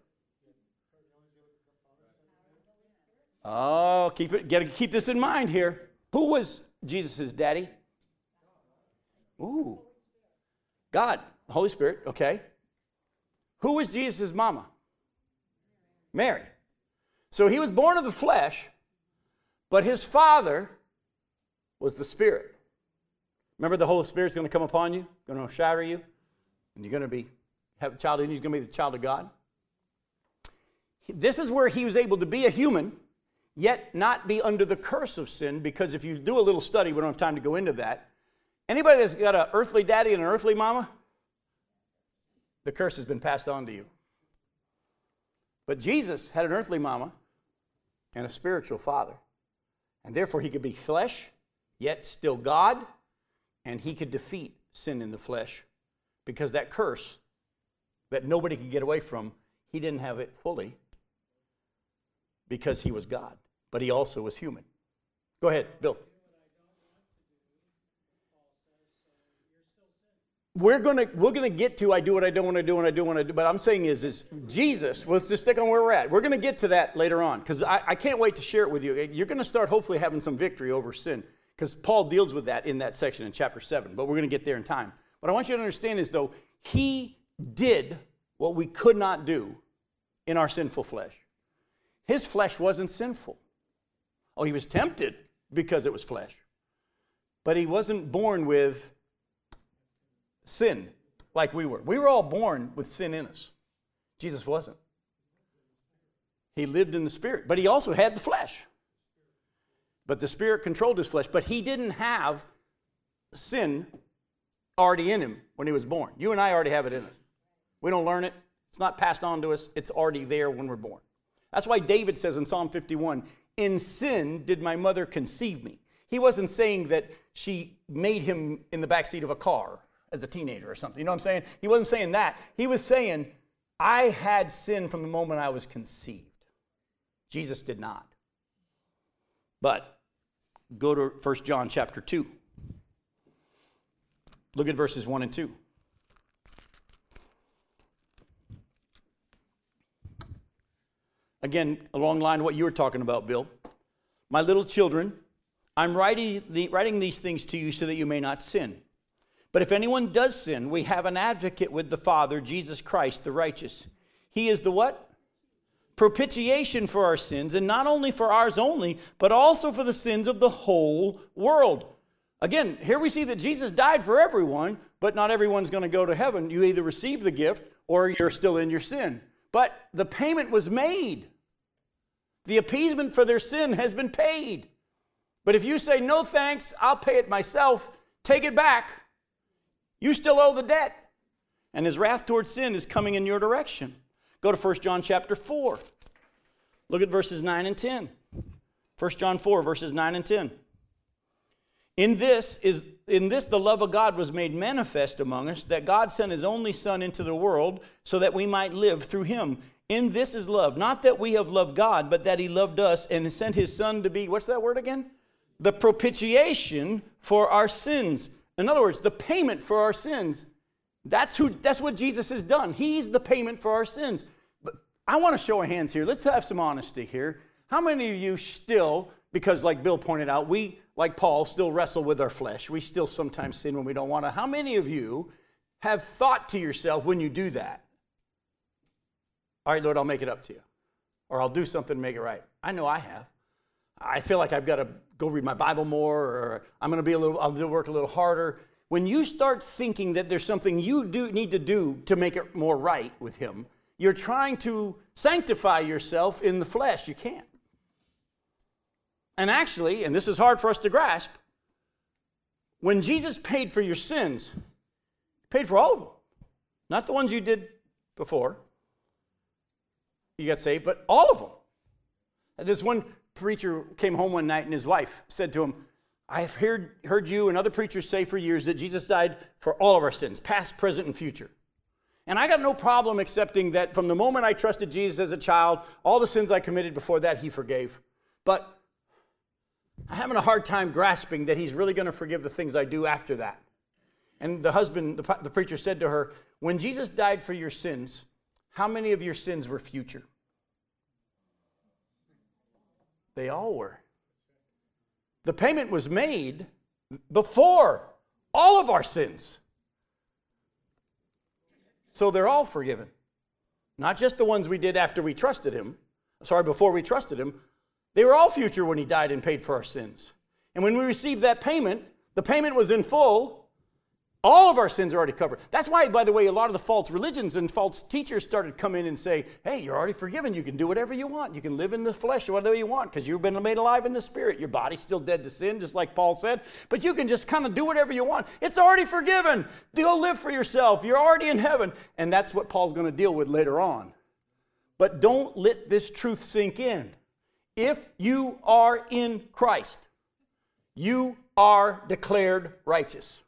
Oh, keep it, gotta keep this in mind here. Who was Jesus' daddy? Ooh. God, Holy Spirit, okay. Who was Jesus' mama? Mary. So he was born of the flesh, but his father was the Spirit. Remember, the Holy Spirit's going to come upon you, going to shower you. and you're going to be have a child you, he's going to be the child of God. This is where he was able to be a human, yet not be under the curse of sin, because if you do a little study, we don't have time to go into that. Anybody that's got an earthly daddy and an earthly mama, the curse has been passed on to you. But Jesus had an earthly mama and a spiritual father. And therefore, he could be flesh, yet still God, and he could defeat sin in the flesh because that curse that nobody could get away from, he didn't have it fully because he was God, but he also was human. Go ahead, Bill. We're gonna we're gonna get to I do what I don't want to do and I do what I do. But I'm saying is is Jesus. Let's just stick on where we're at. We're gonna get to that later on because I, I can't wait to share it with you. You're gonna start hopefully having some victory over sin because Paul deals with that in that section in chapter seven. But we're gonna get there in time. What I want you to understand is though he did what we could not do in our sinful flesh. His flesh wasn't sinful. Oh, he was tempted because it was flesh. But he wasn't born with sin like we were. We were all born with sin in us. Jesus wasn't. He lived in the spirit, but he also had the flesh. But the spirit controlled his flesh, but he didn't have sin already in him when he was born. You and I already have it in us. We don't learn it, it's not passed on to us, it's already there when we're born. That's why David says in Psalm 51 In sin did my mother conceive me. He wasn't saying that she made him in the back seat of a car as a teenager or something. You know what I'm saying? He wasn't saying that. He was saying, I had sin from the moment I was conceived. Jesus did not. But go to 1 John chapter 2. Look at verses 1 and 2. Again, along the line of what you were talking about, Bill. My little children, I'm writing, the, writing these things to you so that you may not sin. But if anyone does sin, we have an advocate with the Father, Jesus Christ, the righteous. He is the what? Propitiation for our sins, and not only for ours only, but also for the sins of the whole world. Again, here we see that Jesus died for everyone, but not everyone's going to go to heaven. You either receive the gift or you're still in your sin. But the payment was made. The appeasement for their sin has been paid. But if you say, no thanks, I'll pay it myself, take it back, you still owe the debt. And his wrath towards sin is coming in your direction. Go to 1 John chapter 4. Look at verses 9 and 10. 1 John 4, verses 9 and 10. In this is in this the love of God was made manifest among us that God sent his only son into the world so that we might live through him. In this is love, not that we have loved God, but that he loved us and sent his son to be what's that word again? The propitiation for our sins. In other words, the payment for our sins. That's who that's what Jesus has done. He's the payment for our sins. But I want to show hands here. Let's have some honesty here. How many of you still because like Bill pointed out, we like Paul still wrestle with our flesh. We still sometimes sin when we don't want to. How many of you have thought to yourself when you do that? All right, Lord, I'll make it up to you. Or I'll do something to make it right. I know I have. I feel like I've got to go read my Bible more, or I'm going to be a little, I'll work a little harder. When you start thinking that there's something you do need to do to make it more right with Him, you're trying to sanctify yourself in the flesh. You can't. And actually, and this is hard for us to grasp, when Jesus paid for your sins, paid for all of them. Not the ones you did before you got saved, but all of them. This one preacher came home one night and his wife said to him, I've heard, heard you and other preachers say for years that Jesus died for all of our sins, past, present, and future. And I got no problem accepting that from the moment I trusted Jesus as a child, all the sins I committed before that, he forgave. But I'm having a hard time grasping that he's really going to forgive the things I do after that. And the husband, the, the preacher said to her, When Jesus died for your sins, how many of your sins were future? They all were. The payment was made before all of our sins. So they're all forgiven. Not just the ones we did after we trusted Him, sorry, before we trusted Him. They were all future when He died and paid for our sins. And when we received that payment, the payment was in full, All of our sins are already covered. That's why, by the way, a lot of the false religions and false teachers started come in and say, hey, you're already forgiven. You can do whatever you want. You can live in the flesh whatever you want because you've been made alive in the spirit. Your body's still dead to sin, just like Paul said, but you can just kind of do whatever you want. It's already forgiven. Go live for yourself. You're already in heaven. And that's what Paul's going to deal with later on. But don't let this truth sink in. If you are in Christ, you are declared righteous.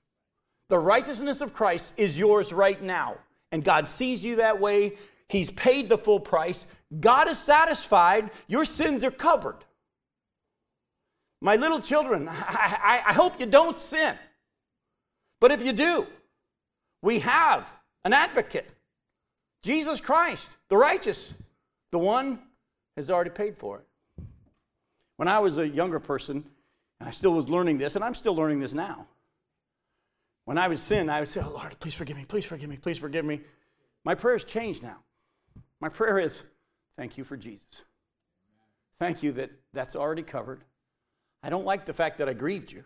The righteousness of Christ is yours right now. And God sees you that way. He's paid the full price. God is satisfied. Your sins are covered. My little children, [LAUGHS] I, I, I hope you don't sin. But if you do, we have an advocate Jesus Christ, the righteous. The one has already paid for it. When I was a younger person, and I still was learning this, and I'm still learning this now. When I would sin, I would say, Oh Lord, please forgive me, please forgive me, please forgive me. My prayer prayers changed now. My prayer is, Thank you for Jesus. Thank you that that's already covered. I don't like the fact that I grieved you.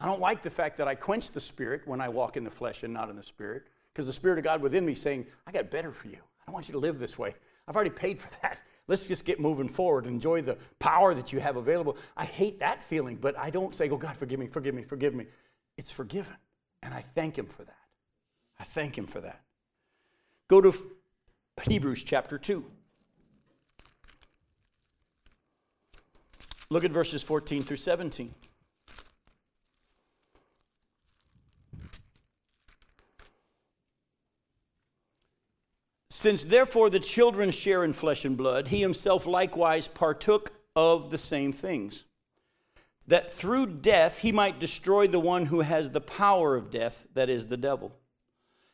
I don't like the fact that I quench the spirit when I walk in the flesh and not in the spirit, because the Spirit of God within me saying, I got better for you. I don't want you to live this way. I've already paid for that. Let's just get moving forward, enjoy the power that you have available. I hate that feeling, but I don't say, Oh God, forgive me, forgive me, forgive me it's forgiven. And I thank Him for that. I thank Him for that. Go to Hebrews chapter 2. Look at verses 14 through 17. Since therefore the children share in flesh and blood, he himself likewise partook of the same things that through death he might destroy the one who has the power of death, that is, the devil,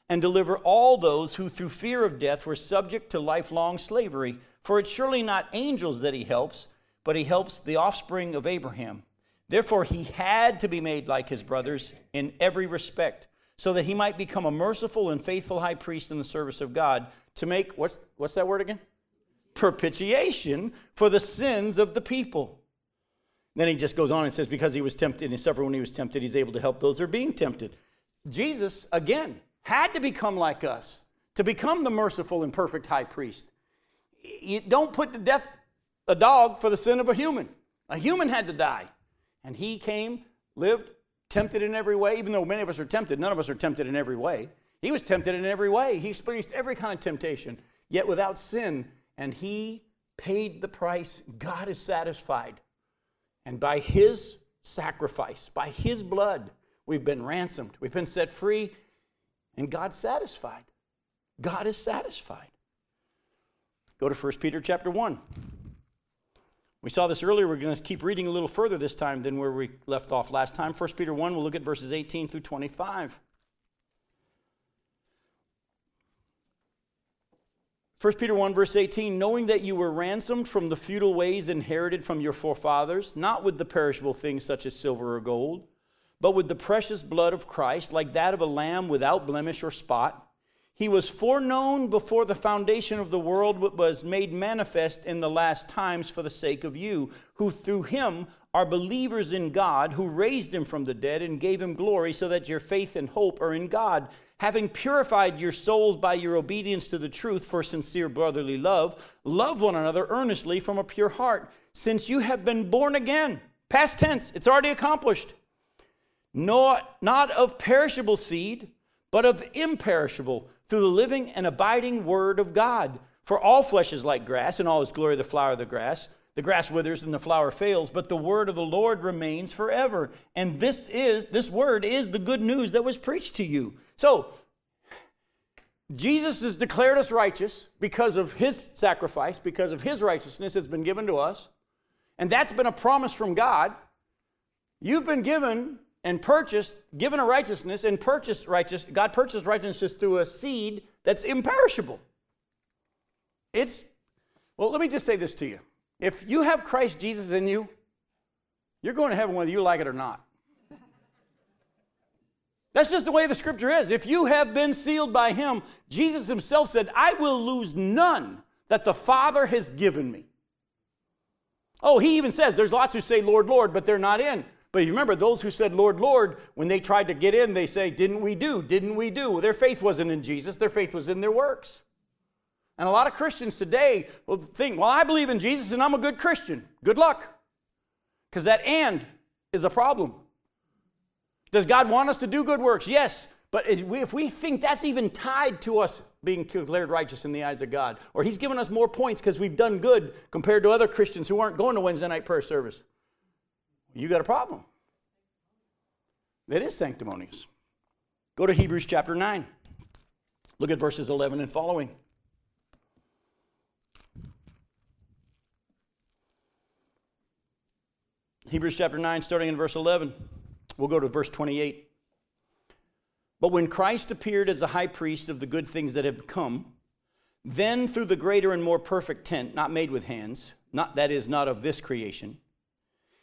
and deliver all those who through fear of death were subject to lifelong slavery. For it's surely not angels that he helps, but he helps the offspring of Abraham. Therefore, he had to be made like his brothers in every respect, so that he might become a merciful and faithful high priest in the service of God to make, what's, what's that word again? Propitiation for the sins of the people. Then he just goes on and says, because he was tempted and he suffered when he was tempted, he's able to help those who are being tempted. Jesus, again, had to become like us to become the merciful and perfect high priest. You don't put to death a dog for the sin of a human. A human had to die. And he came, lived, tempted in every way, even though many of us are tempted, none of us are tempted in every way. He was tempted in every way. He experienced every kind of temptation, yet without sin. And he paid the price. God is satisfied. And by his sacrifice, by his blood, we've been ransomed, we've been set free, and God's satisfied. God is satisfied. Go to 1 Peter chapter 1. We saw this earlier. We're going to keep reading a little further this time than where we left off last time. 1 Peter 1, we'll look at verses 18 through 25. 1 Peter 1, verse 18, knowing that you were ransomed from the futile ways inherited from your forefathers, not with the perishable things such as silver or gold, but with the precious blood of Christ, like that of a lamb without blemish or spot. He was foreknown before the foundation of the world, but was made manifest in the last times for the sake of you, who through him are believers in God, who raised him from the dead and gave him glory, so that your faith and hope are in God having purified your souls by your obedience to the truth for sincere brotherly love, love one another earnestly from a pure heart, since you have been born again. Past tense, it's already accomplished. Not, not of perishable seed, but of imperishable, through the living and abiding word of God. For all flesh is like grass, and all its glory the flower of the grass. The grass withers and the flower fails, but the word of the Lord remains forever. And this is this word is the good news that was preached to you. So, Jesus has declared us righteous because of his sacrifice, because of his righteousness that's been given to us. And that's been a promise from God. You've been given and purchased, given a righteousness and purchased righteous. God purchased righteousness through a seed that's imperishable. It's well, let me just say this to you. If you have Christ Jesus in you, you're going to heaven whether you like it or not. That's just the way the scripture is. If you have been sealed by him, Jesus himself said, I will lose none that the Father has given me. Oh, he even says, there's lots who say, Lord, Lord, but they're not in. But if you remember, those who said, Lord, Lord, when they tried to get in, they say, Didn't we do? Didn't we do? Well, their faith wasn't in Jesus, their faith was in their works. And a lot of Christians today will think, Well, I believe in Jesus and I'm a good Christian. Good luck. Because that and is a problem. Does God want us to do good works? Yes. But if we think that's even tied to us being declared righteous in the eyes of God, or He's given us more points because we've done good compared to other Christians who aren't going to Wednesday night prayer service, you got a problem. That is sanctimonious. Go to Hebrews chapter 9. Look at verses 11 and following. Hebrews chapter 9, starting in verse 11. We'll go to verse 28. But when Christ appeared as a high priest of the good things that have come, then through the greater and more perfect tent, not made with hands, not that is not of this creation,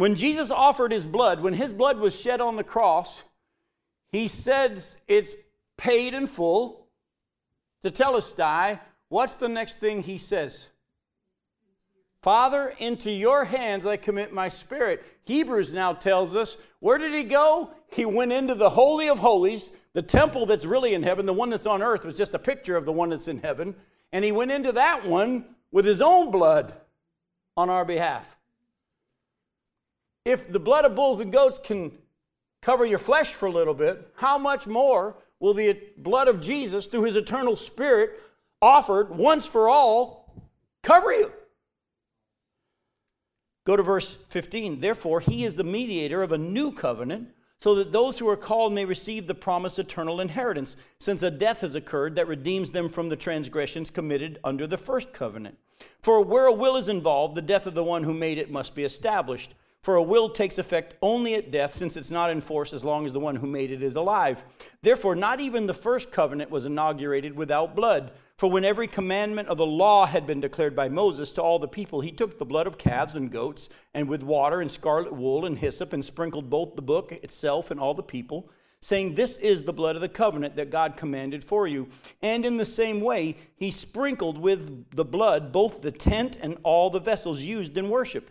when Jesus offered his blood, when his blood was shed on the cross, he says it's paid in full. Tetelestai, what's the next thing he says? Father, into your hands I commit my spirit. Hebrews now tells us where did he go? He went into the Holy of Holies, the temple that's really in heaven. The one that's on earth was just a picture of the one that's in heaven. And he went into that one with his own blood on our behalf. If the blood of bulls and goats can cover your flesh for a little bit, how much more will the blood of Jesus, through his eternal spirit, offered once for all, cover you? Go to verse 15. Therefore, he is the mediator of a new covenant, so that those who are called may receive the promised eternal inheritance, since a death has occurred that redeems them from the transgressions committed under the first covenant. For where a will is involved, the death of the one who made it must be established. For a will takes effect only at death, since it's not in force as long as the one who made it is alive. Therefore, not even the first covenant was inaugurated without blood. For when every commandment of the law had been declared by Moses to all the people, he took the blood of calves and goats, and with water and scarlet wool and hyssop, and sprinkled both the book itself and all the people, saying, This is the blood of the covenant that God commanded for you. And in the same way, he sprinkled with the blood both the tent and all the vessels used in worship.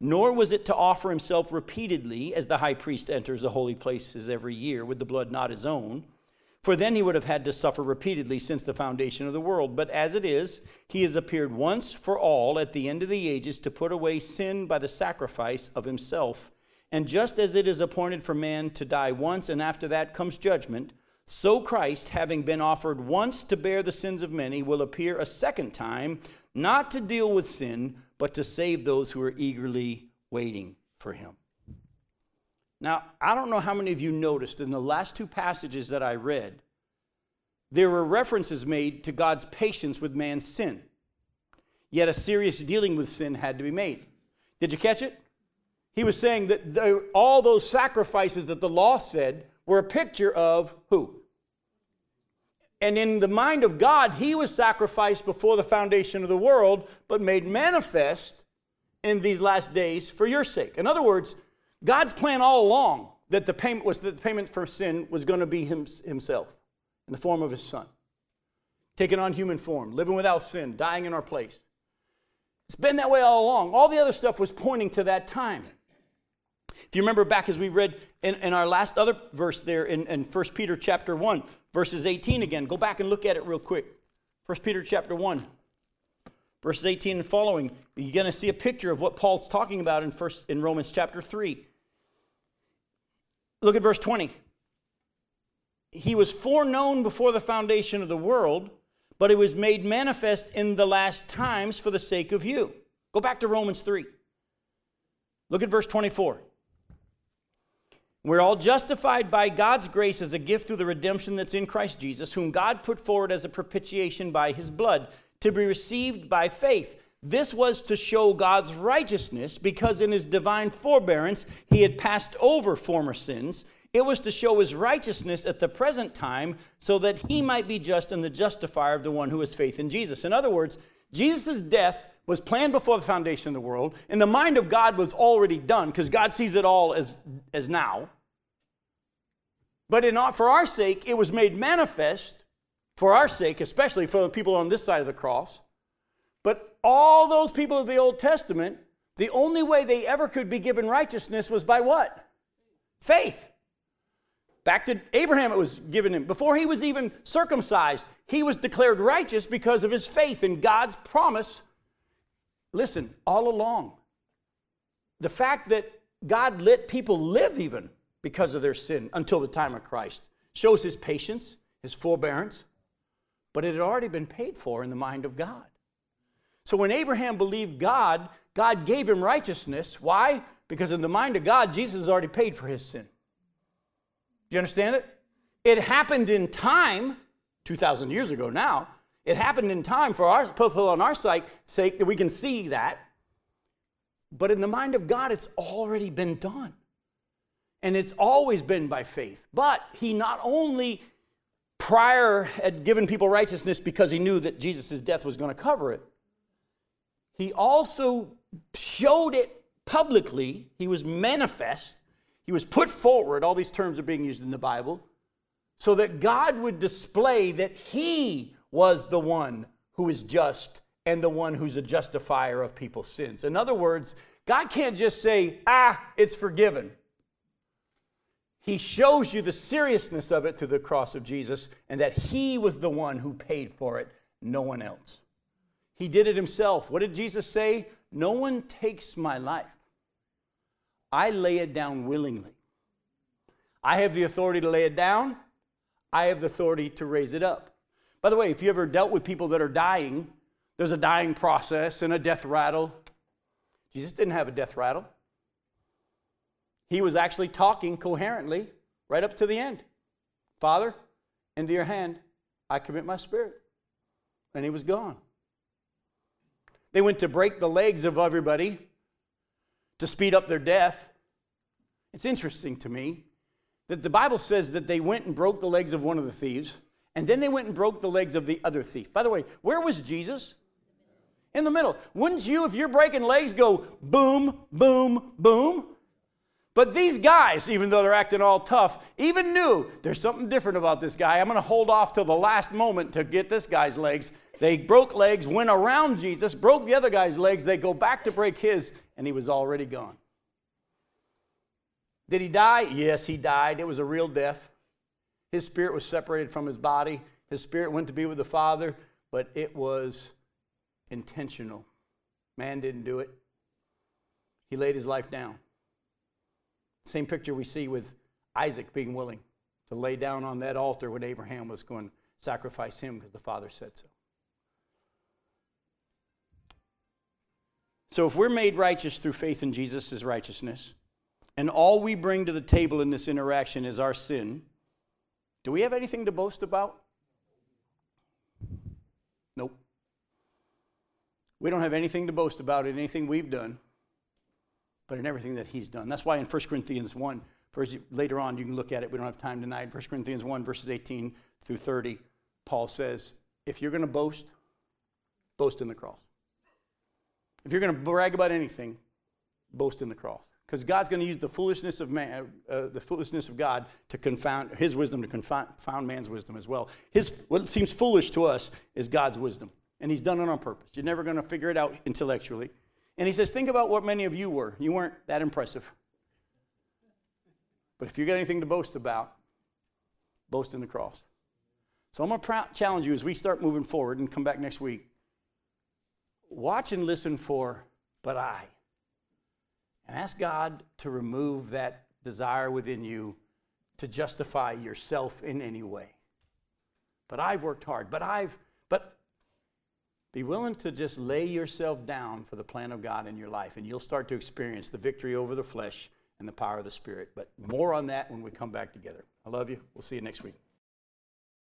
nor was it to offer himself repeatedly as the high priest enters the holy places every year with the blood not his own. For then he would have had to suffer repeatedly since the foundation of the world. But as it is, he has appeared once for all at the end of the ages to put away sin by the sacrifice of himself. And just as it is appointed for man to die once, and after that comes judgment, so Christ, having been offered once to bear the sins of many, will appear a second time, not to deal with sin, but to save those who are eagerly waiting for him. Now, I don't know how many of you noticed in the last two passages that I read, there were references made to God's patience with man's sin. Yet a serious dealing with sin had to be made. Did you catch it? He was saying that all those sacrifices that the law said were a picture of who? And in the mind of God, he was sacrificed before the foundation of the world, but made manifest in these last days for your sake. In other words, God's plan all along that the payment was that the payment for sin was going to be him, himself in the form of his son, taking on human form, living without sin, dying in our place. It's been that way all along. All the other stuff was pointing to that time. If you remember back as we read in, in our last other verse there in, in 1 Peter chapter 1, verses 18 again, go back and look at it real quick. 1 Peter chapter 1, verses 18 and following, you're going to see a picture of what Paul's talking about in, first, in Romans chapter 3. Look at verse 20. He was foreknown before the foundation of the world, but it was made manifest in the last times for the sake of you. Go back to Romans 3. Look at verse 24. We're all justified by God's grace as a gift through the redemption that's in Christ Jesus, whom God put forward as a propitiation by his blood, to be received by faith. This was to show God's righteousness, because in his divine forbearance he had passed over former sins. It was to show his righteousness at the present time, so that he might be just and the justifier of the one who has faith in Jesus. In other words, Jesus' death was planned before the foundation of the world, and the mind of God was already done because God sees it all as, as now. But in, for our sake, it was made manifest, for our sake, especially for the people on this side of the cross. But all those people of the Old Testament, the only way they ever could be given righteousness was by what? Faith. Back to Abraham, it was given him. Before he was even circumcised, he was declared righteous because of his faith in God's promise. Listen, all along, the fact that God let people live even because of their sin until the time of Christ shows his patience, his forbearance, but it had already been paid for in the mind of God. So when Abraham believed God, God gave him righteousness. Why? Because in the mind of God, Jesus has already paid for his sin. Do you understand it? It happened in time, 2,000 years ago now. It happened in time for our people on our sake, sake that we can see that. But in the mind of God, it's already been done. And it's always been by faith. But he not only prior had given people righteousness because he knew that Jesus' death was going to cover it, he also showed it publicly. He was manifest he was put forward, all these terms are being used in the Bible, so that God would display that He was the one who is just and the one who's a justifier of people's sins. In other words, God can't just say, ah, it's forgiven. He shows you the seriousness of it through the cross of Jesus and that He was the one who paid for it, no one else. He did it Himself. What did Jesus say? No one takes my life. I lay it down willingly. I have the authority to lay it down, I have the authority to raise it up. By the way, if you ever dealt with people that are dying, there's a dying process and a death rattle. Jesus didn't have a death rattle. He was actually talking coherently right up to the end. Father, into your hand I commit my spirit. And he was gone. They went to break the legs of everybody to speed up their death. It's interesting to me that the Bible says that they went and broke the legs of one of the thieves, and then they went and broke the legs of the other thief. By the way, where was Jesus? In the middle. Wouldn't you, if you're breaking legs, go boom, boom, boom? But these guys, even though they're acting all tough, even knew there's something different about this guy. I'm going to hold off till the last moment to get this guy's legs. They broke legs, went around Jesus, broke the other guy's legs. They go back to break his, and he was already gone. Did he die? Yes, he died. It was a real death. His spirit was separated from his body. His spirit went to be with the Father, but it was intentional. Man didn't do it. He laid his life down. Same picture we see with Isaac being willing to lay down on that altar when Abraham was going to sacrifice him because the Father said so. So, if we're made righteous through faith in Jesus' righteousness, and all we bring to the table in this interaction is our sin, do we have anything to boast about? Nope. We don't have anything to boast about in anything we've done, but in everything that He's done. That's why in 1 Corinthians 1, first, later on, you can look at it. We don't have time tonight. 1 Corinthians 1, verses 18 through 30, Paul says, if you're going to boast, boast in the cross. If you're going to brag about anything, boast in the cross. Because God's going to use the foolishness of man, uh, the foolishness of God to confound his wisdom to confound man's wisdom as well. His what seems foolish to us is God's wisdom, and He's done it on purpose. You're never going to figure it out intellectually. And He says, think about what many of you were. You weren't that impressive. But if you got anything to boast about, boast in the cross. So I'm going to challenge you as we start moving forward and come back next week watch and listen for, but I. And ask God to remove that desire within you to justify yourself in any way. But I've worked hard. But I've, Be willing to just lay yourself down for the plan of God in your life, and you'll start to experience the victory over the flesh and the power of the Spirit. But more on that when we come back together. I love you. We'll see you next week.